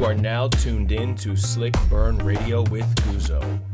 You are now tuned in to Slick Burn Radio with Guzo.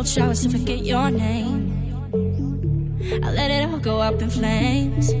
Cold showers forget your name. I let it all go up in flames.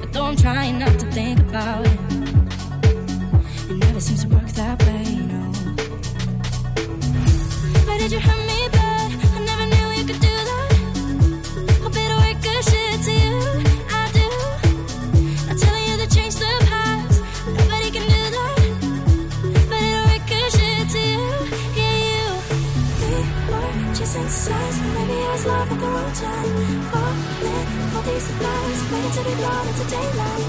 But though I'm trying not to think about it, it never seems to work that way. Why did you hurt me bad? I never knew you could do that. To you. I do. Telling you to change the. Nobody can do that. But it'll to you. Yeah, you. We were love at the wrong time. Falling for these lies, waiting to be brought into daylight.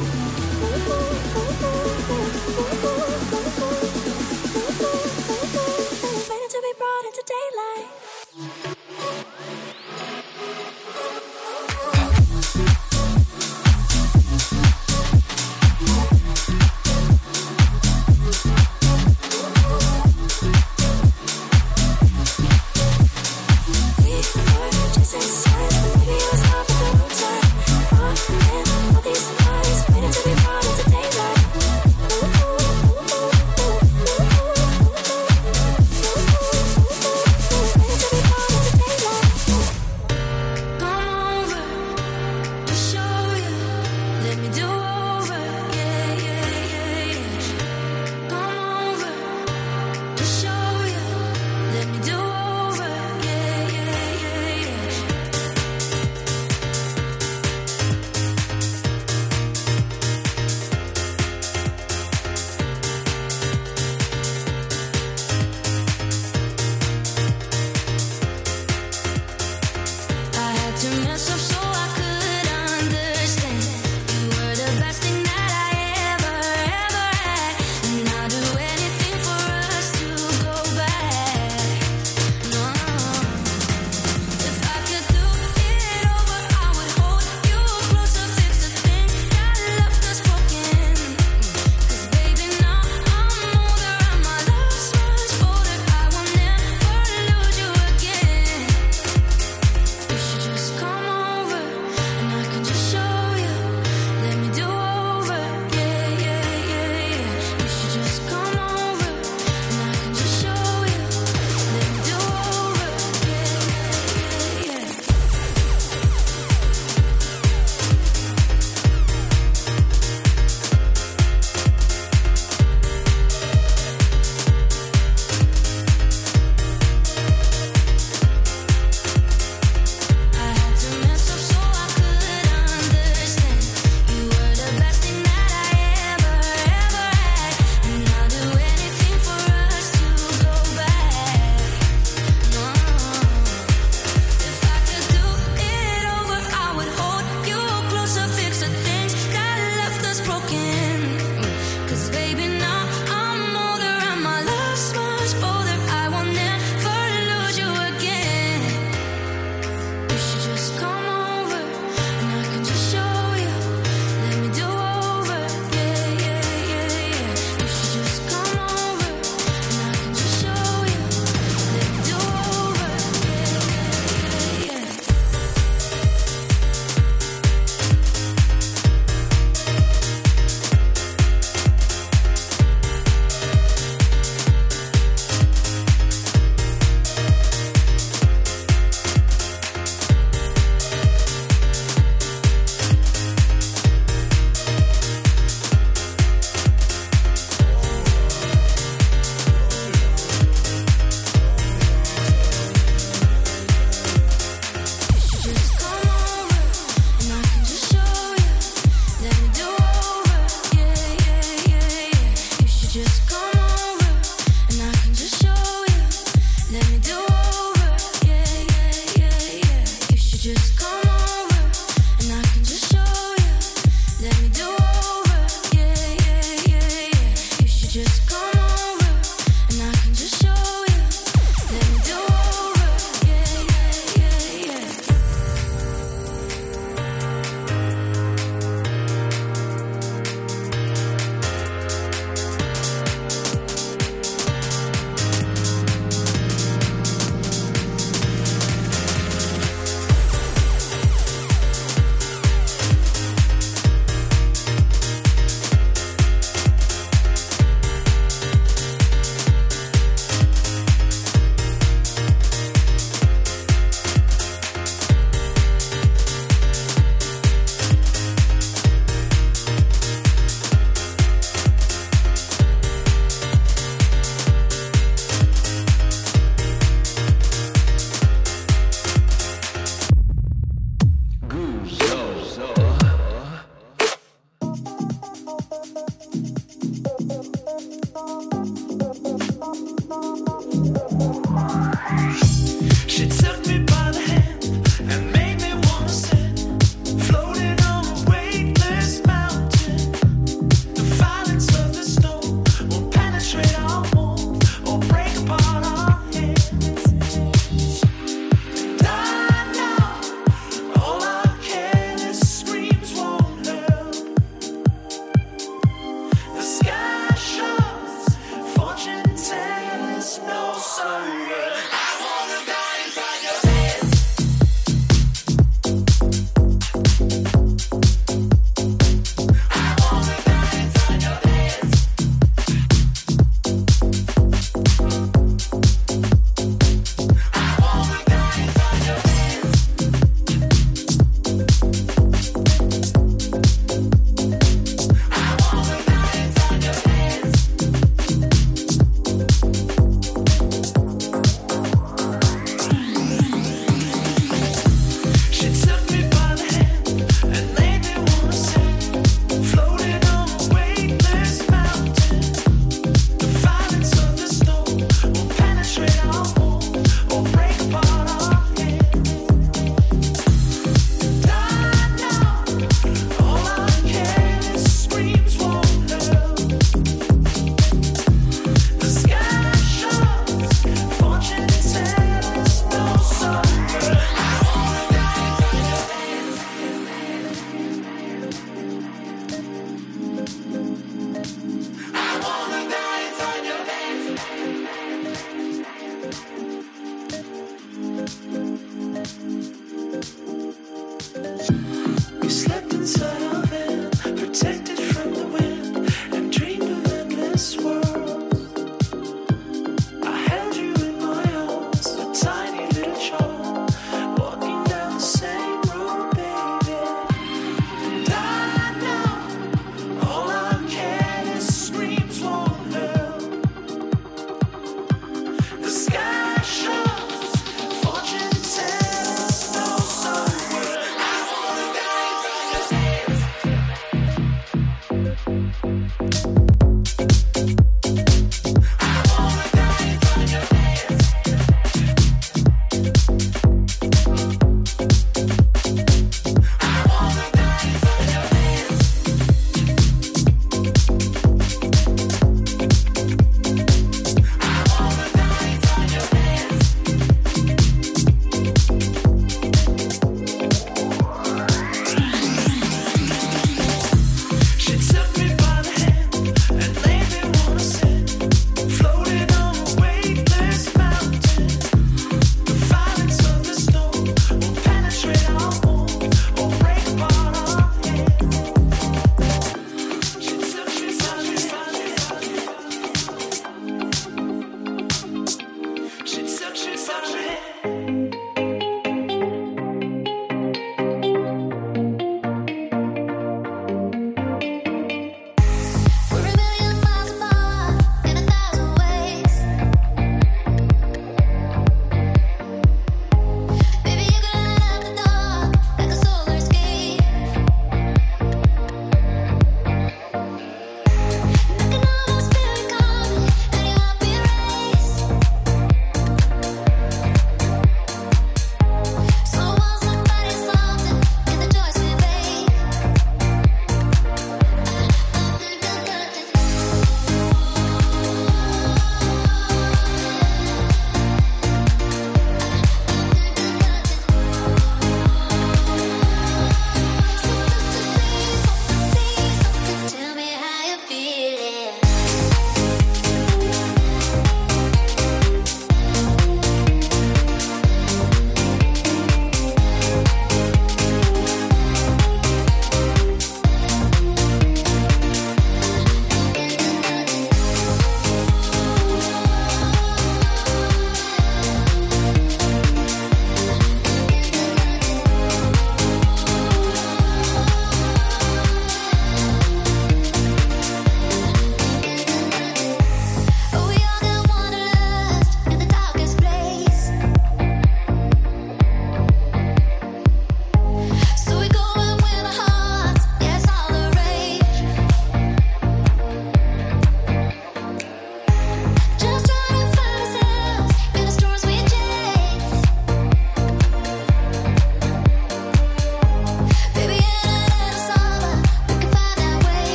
Ooh, ooh, ooh, ooh,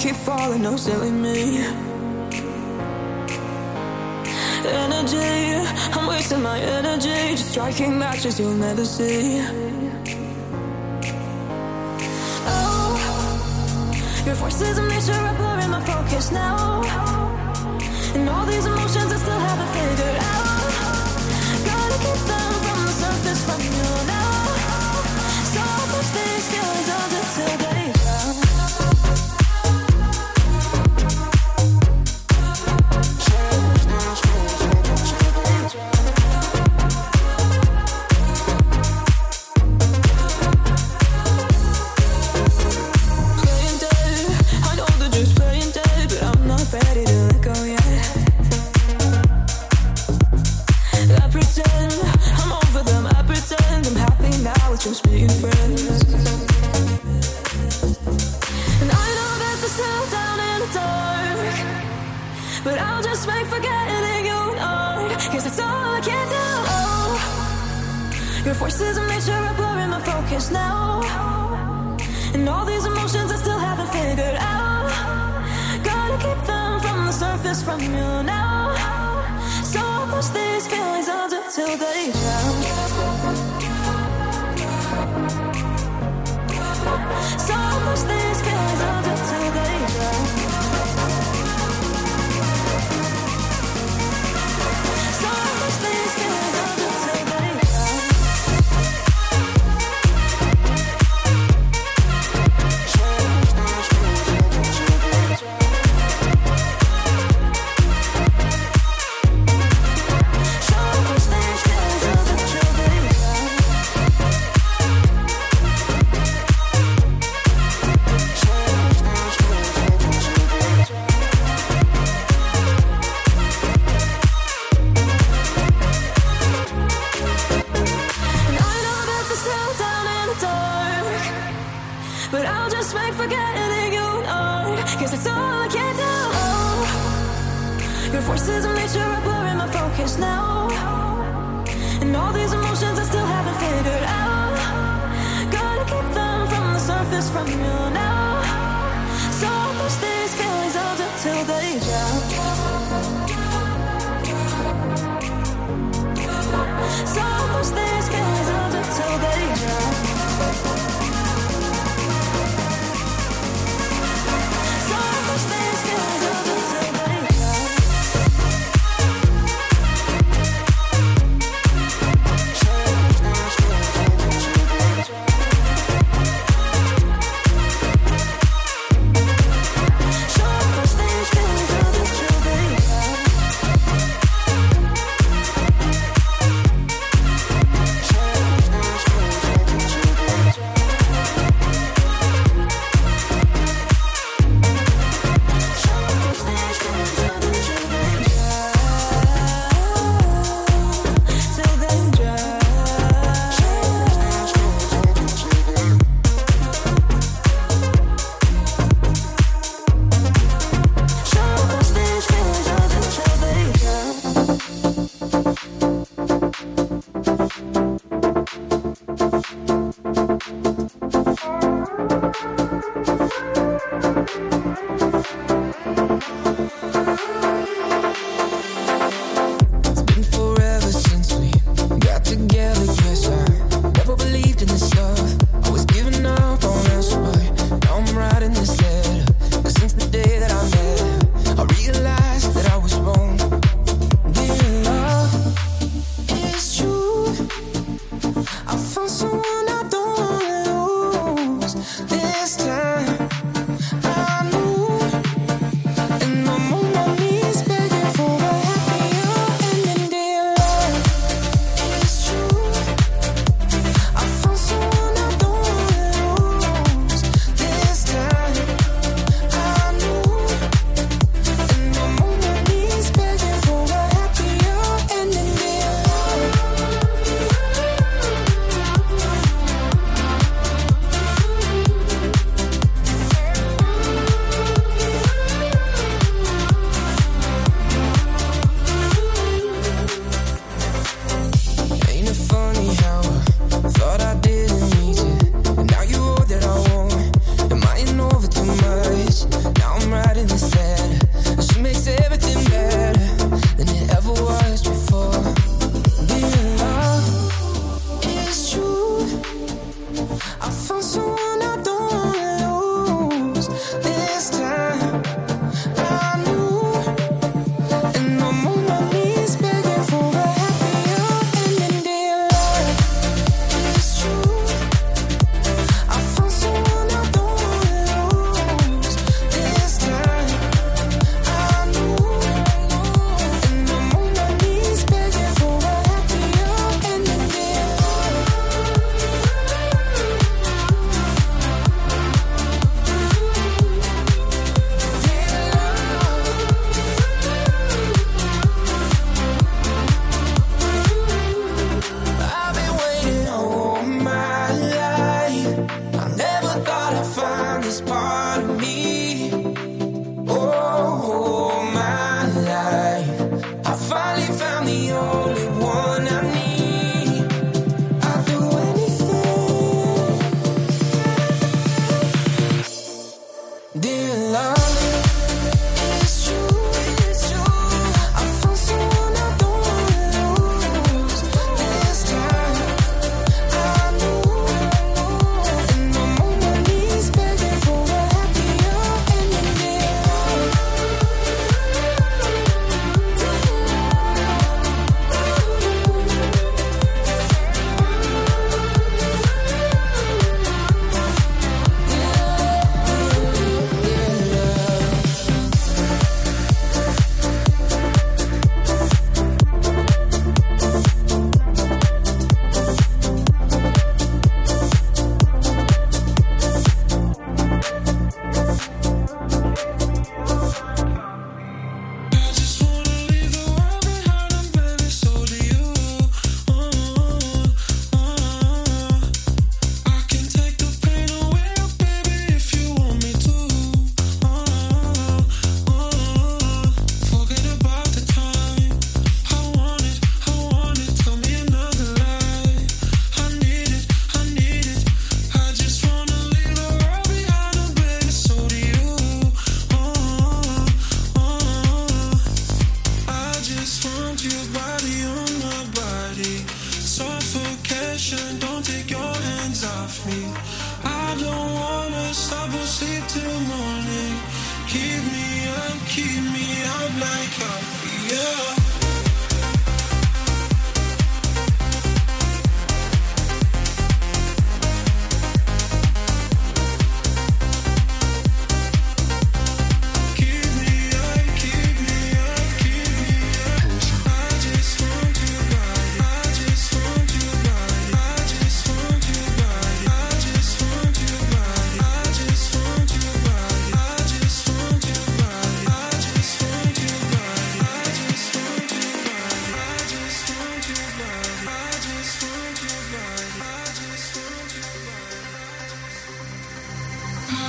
keep falling, no silly me. Energy, I'm wasting my energy, just striking matches you'll never see. Oh, your voices of nature are blurring my focus now.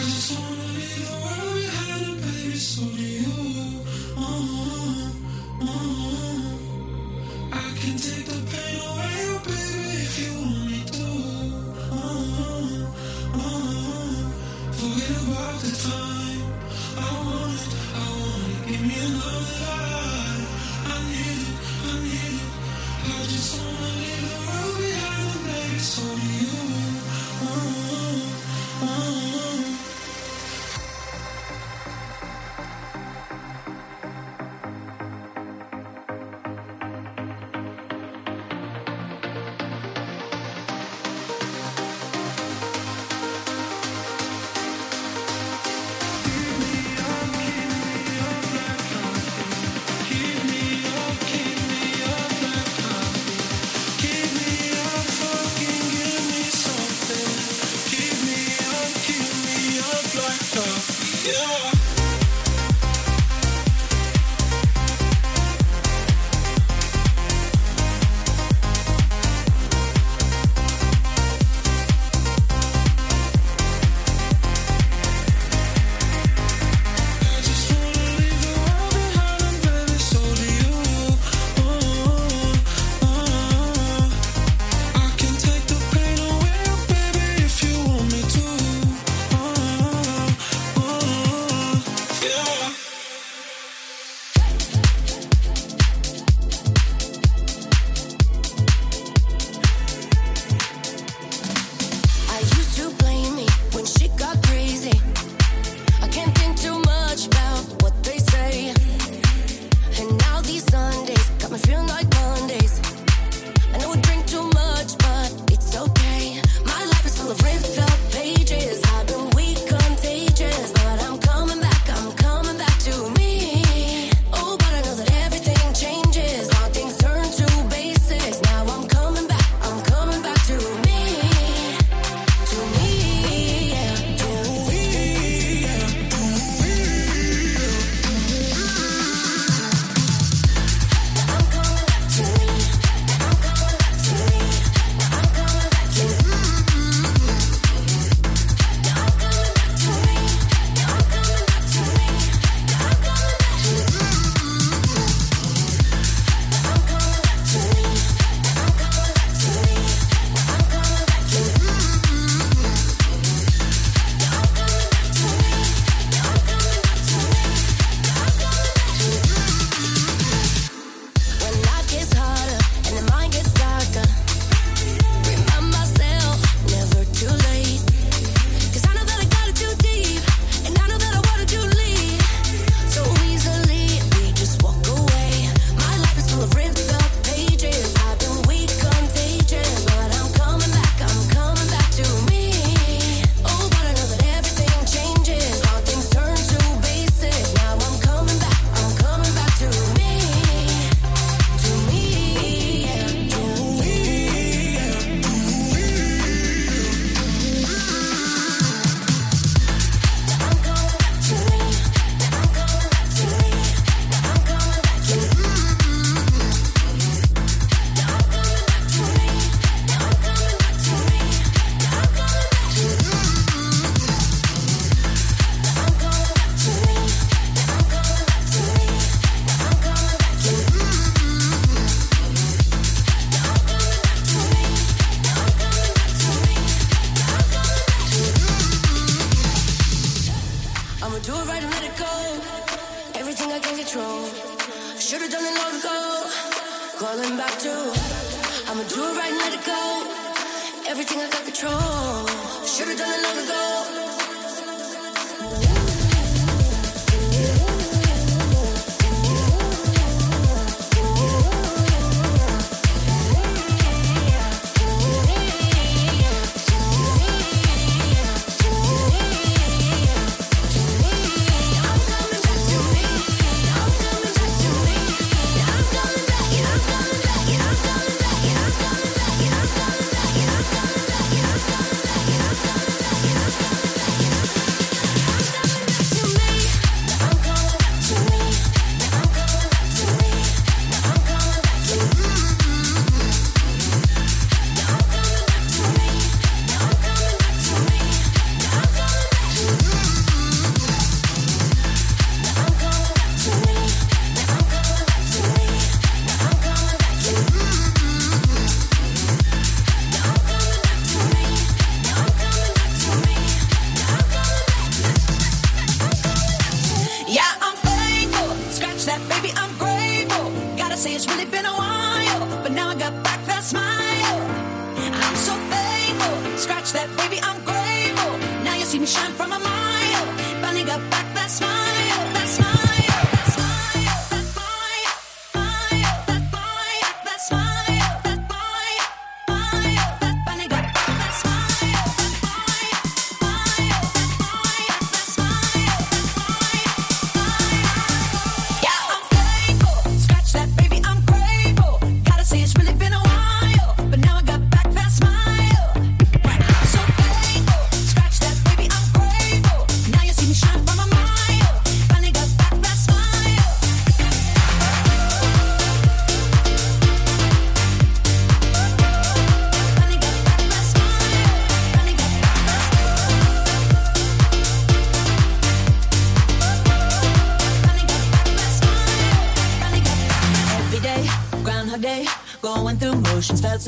I can do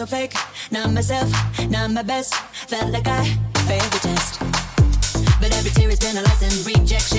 so fake. Not myself, not my best. Felt like I failed the test. But every tear has been a lesson. Rejection.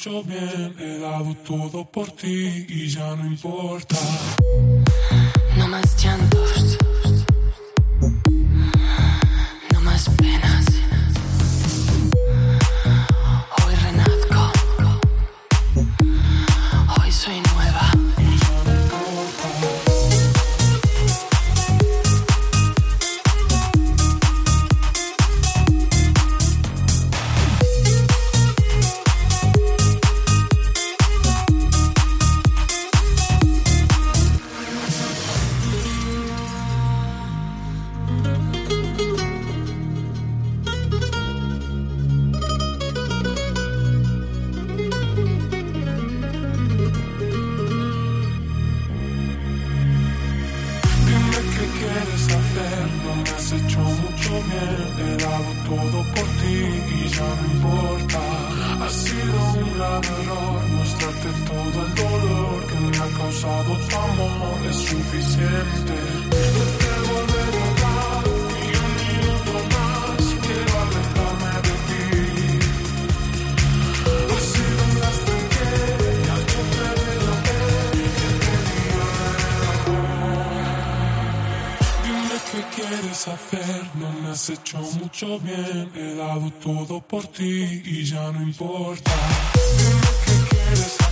Yo bien, he dado todo por ti y ya no importa. mucho bien, he dado todo por ti y ya no importa. Dime lo que quieres.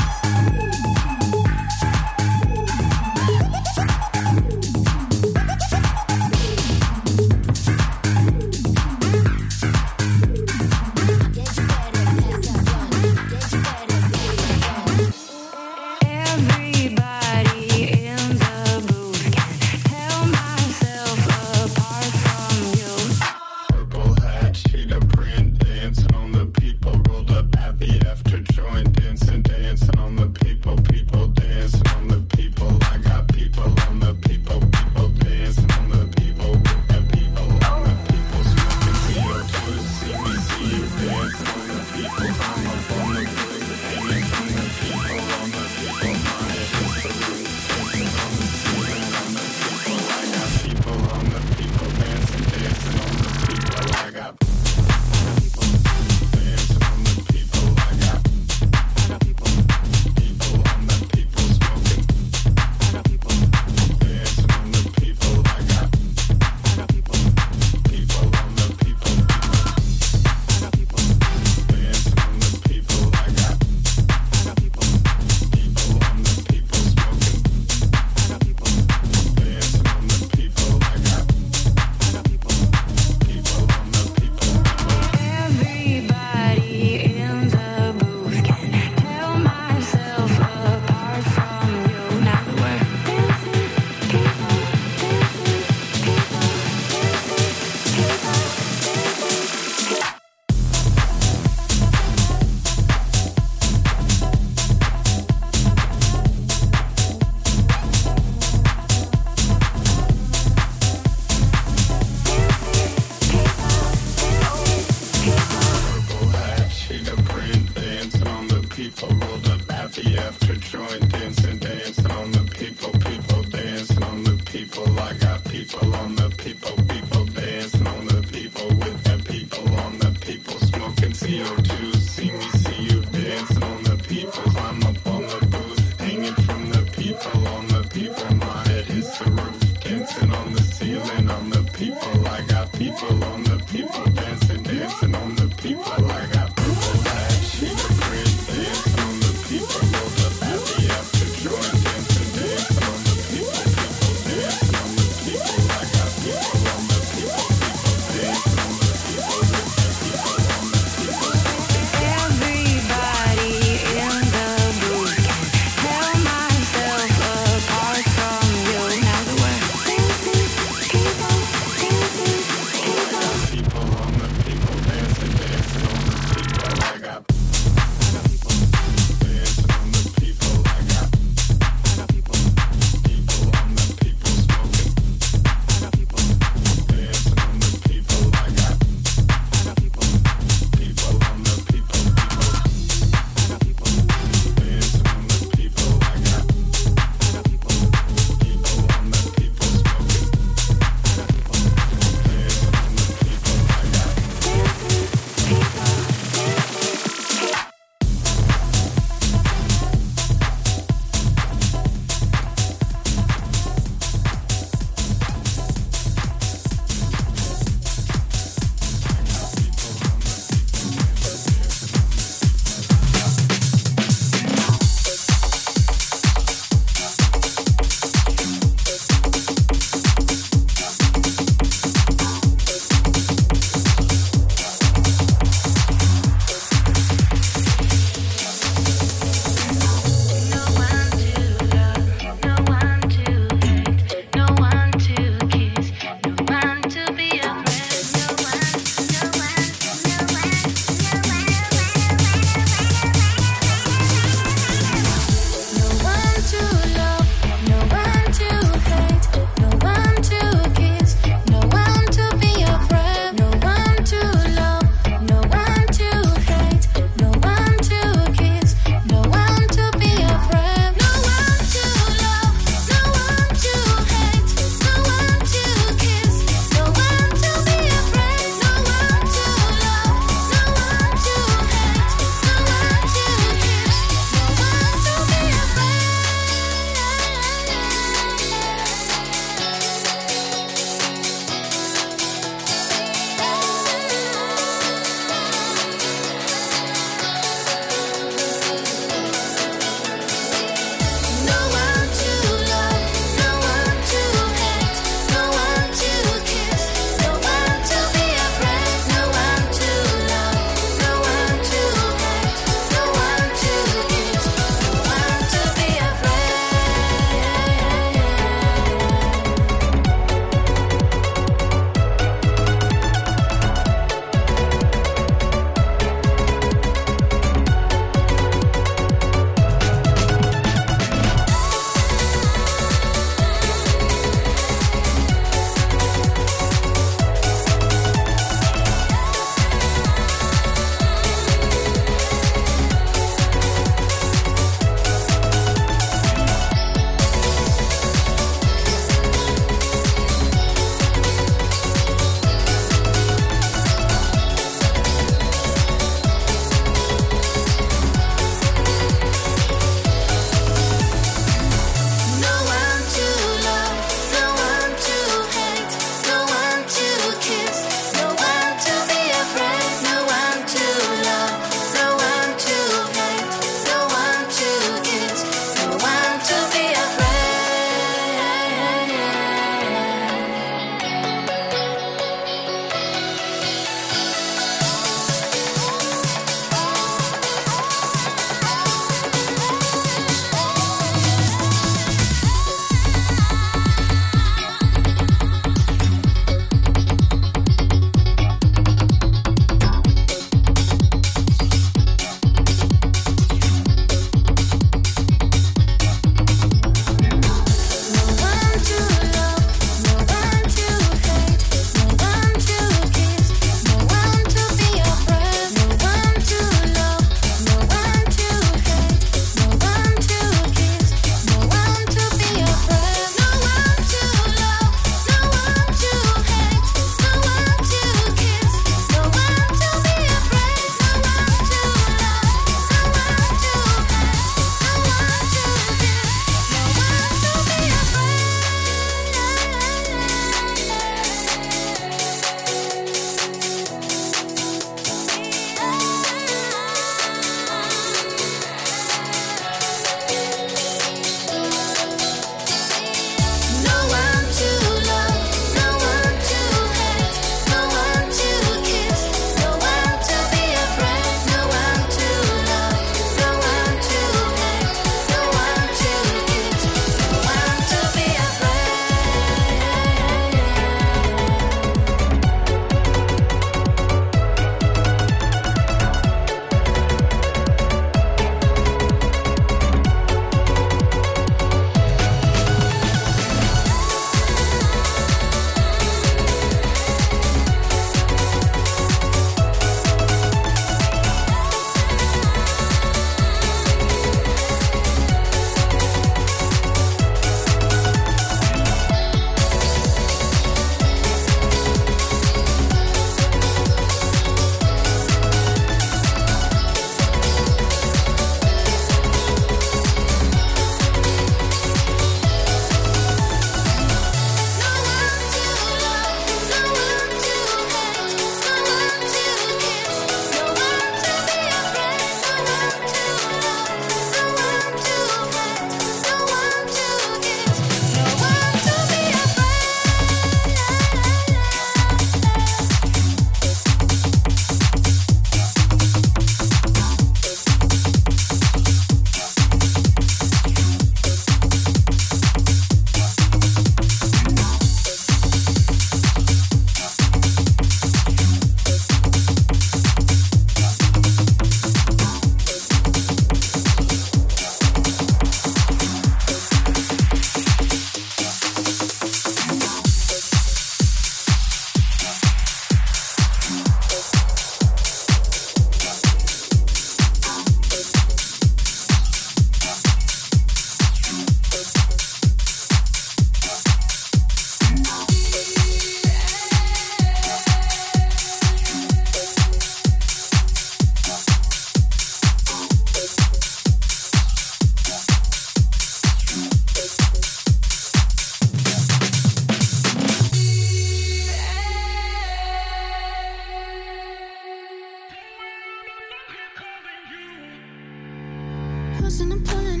And pulling,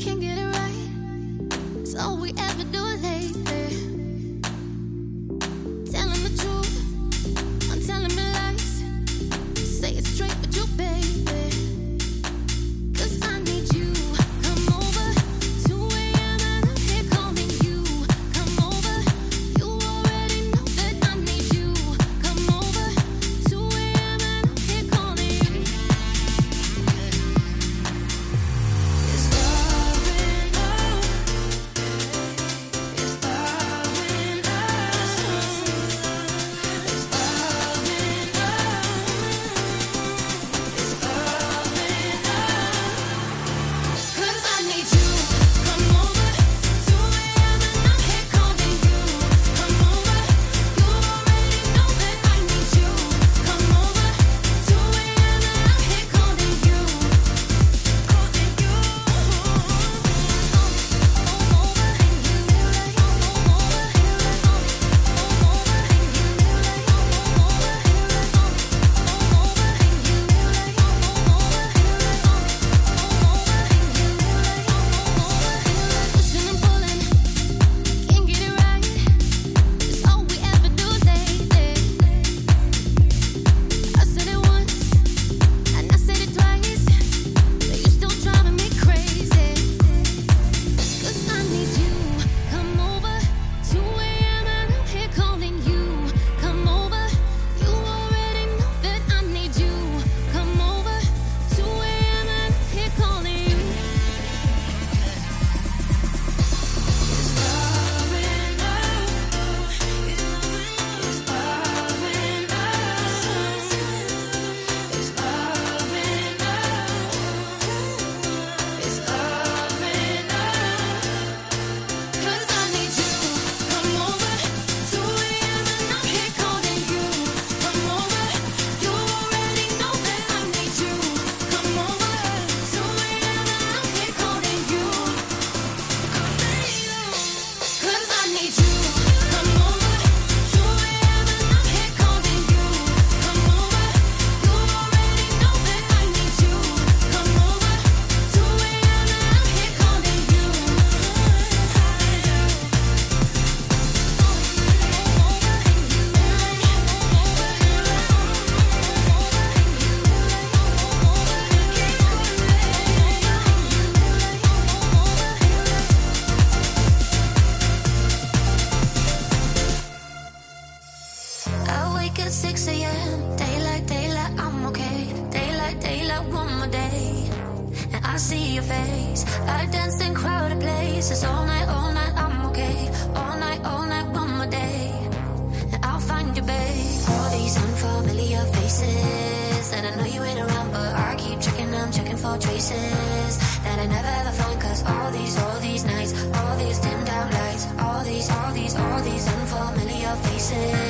can't get it right. It's all we ever do. say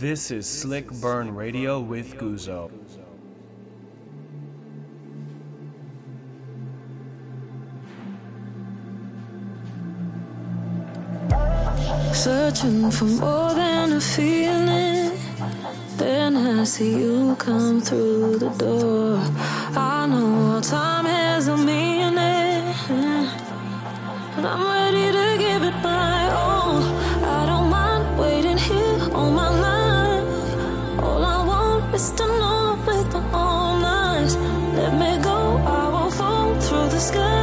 This is Slick Burn Radio with Guzo. Searching for more than a feeling. Then I see you come through the door. I know time has a meaning. And I'm ready to give it my Good.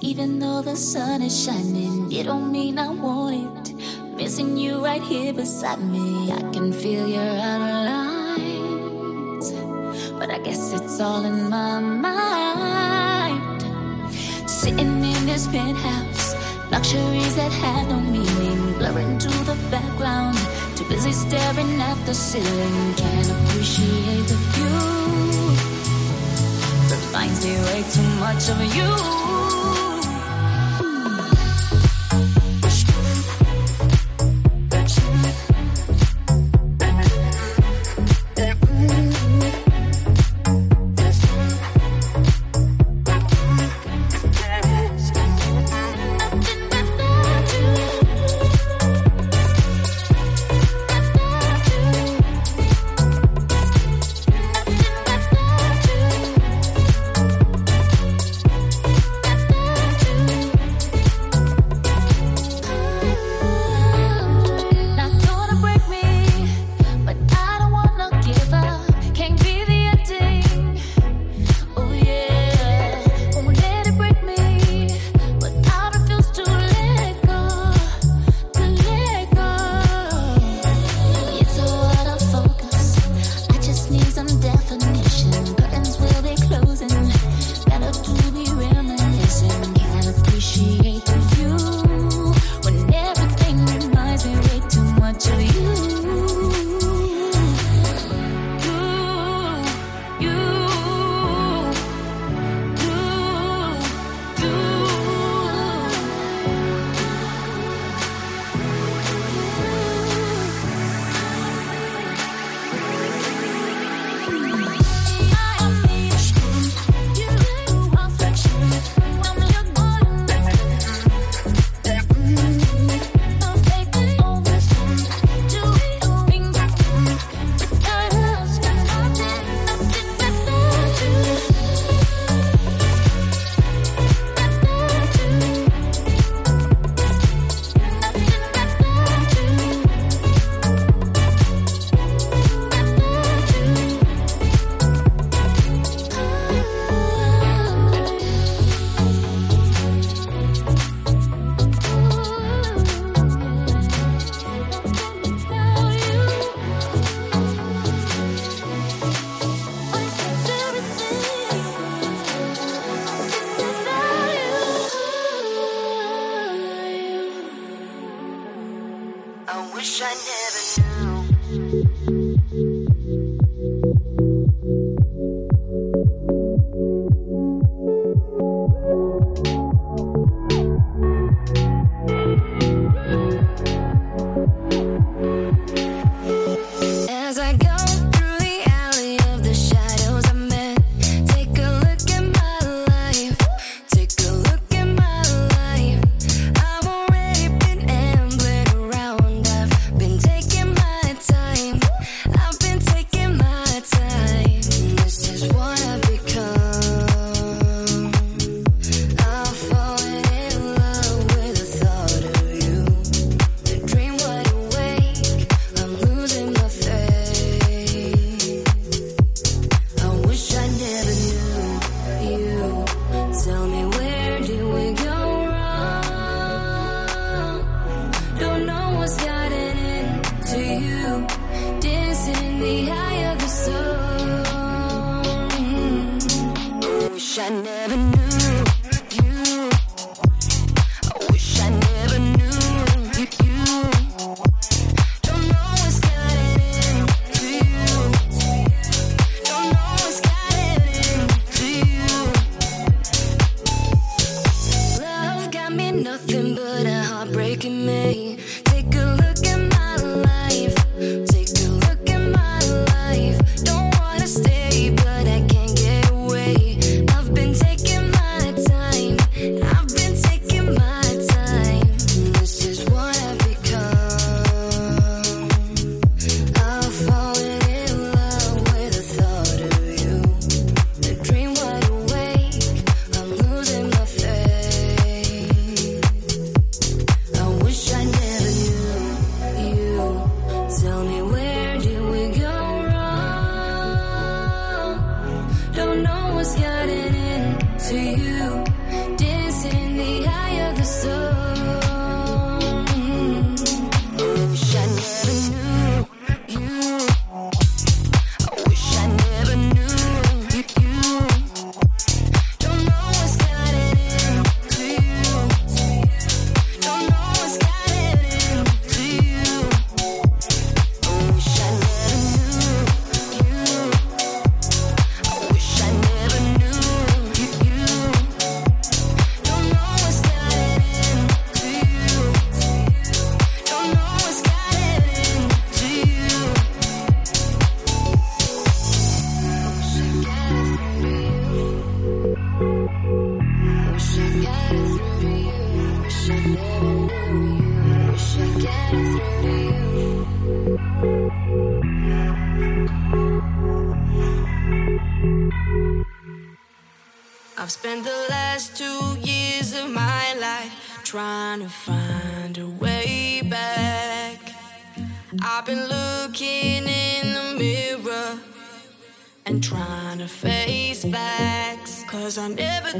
Even though the sun is shining, it don't mean I want it. Missing you right here beside me. I can feel your outer light. but I guess it's all in my mind. Sitting in this penthouse, luxuries that have no meaning, blurring to the background. Too busy staring at the ceiling, can't appreciate the view. Reminds me way too much of you.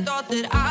Thought that I'd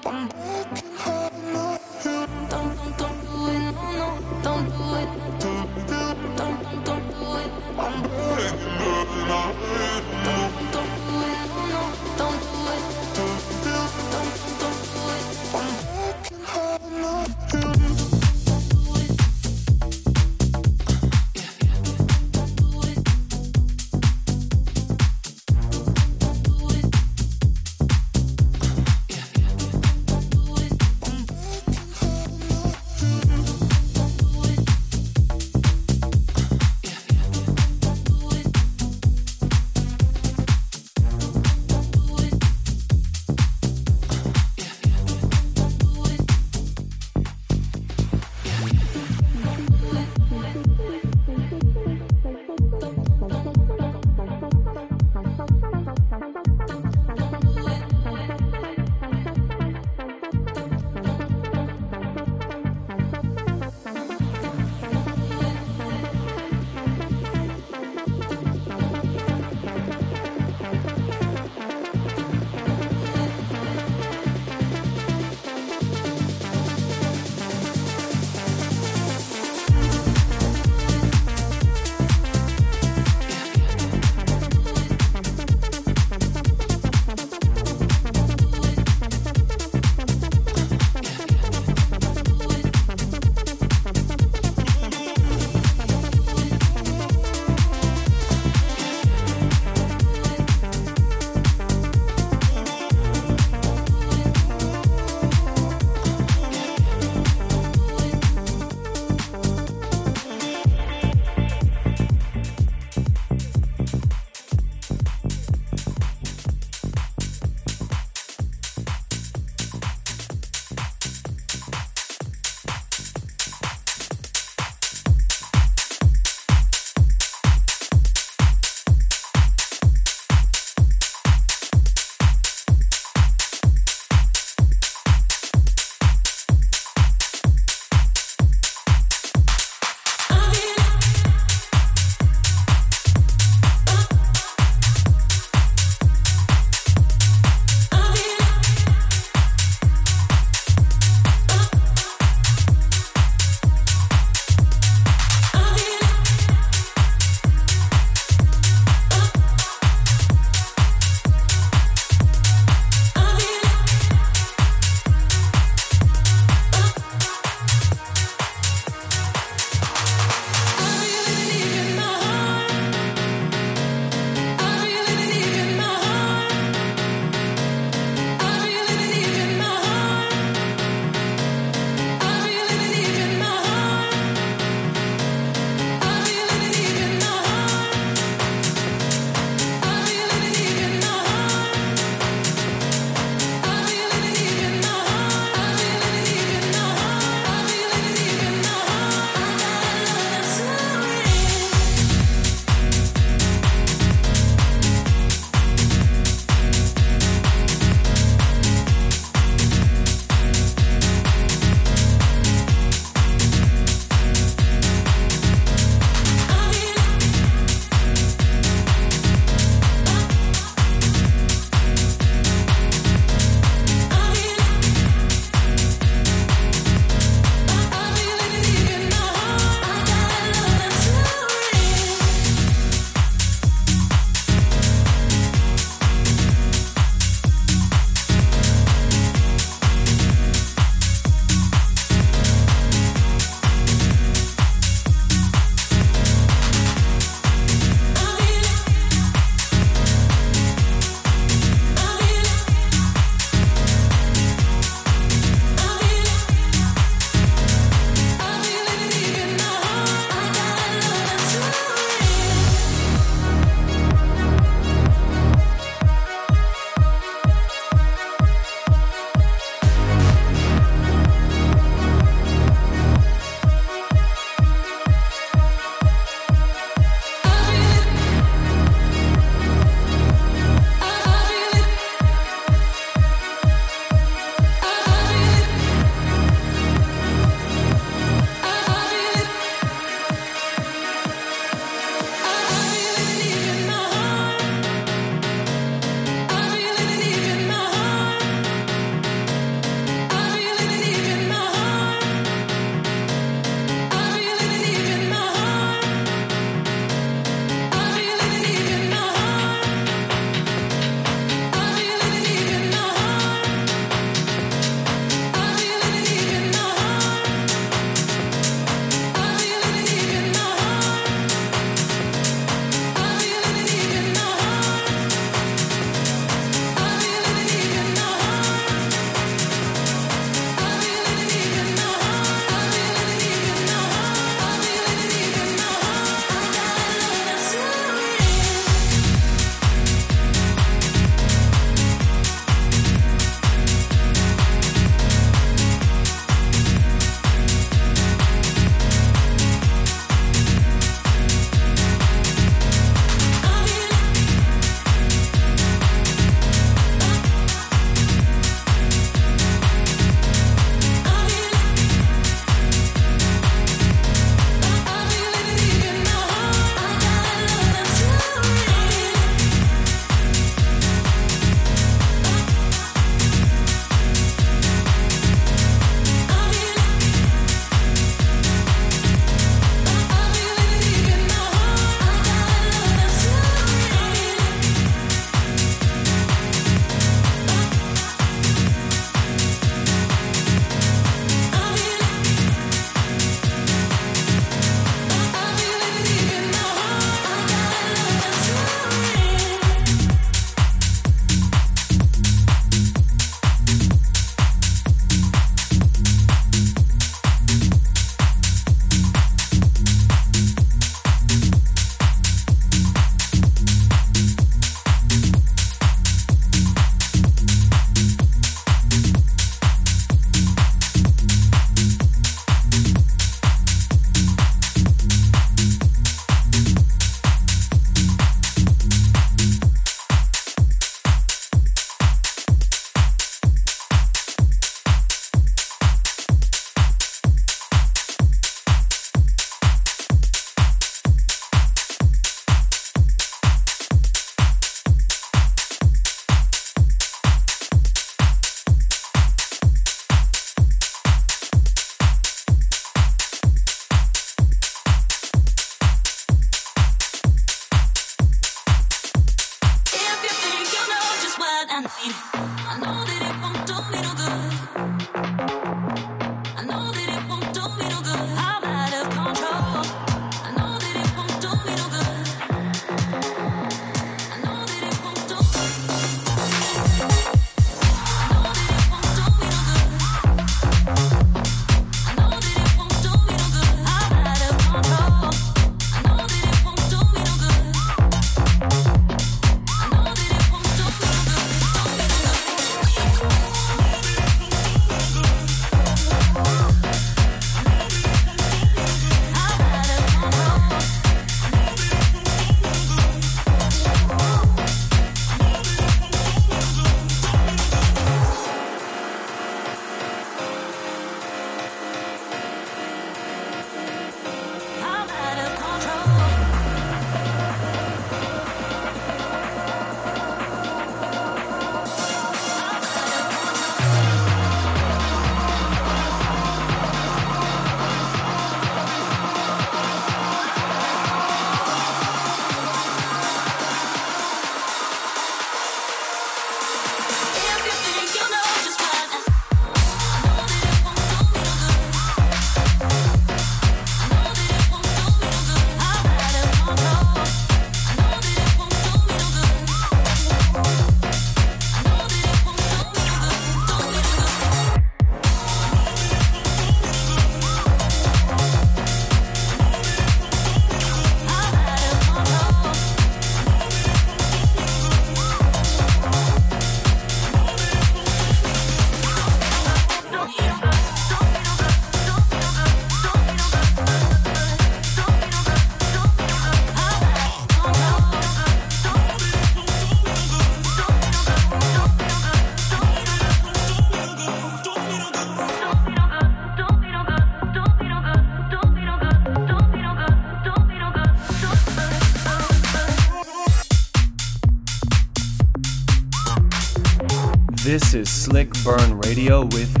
This is Slick Burn Radio with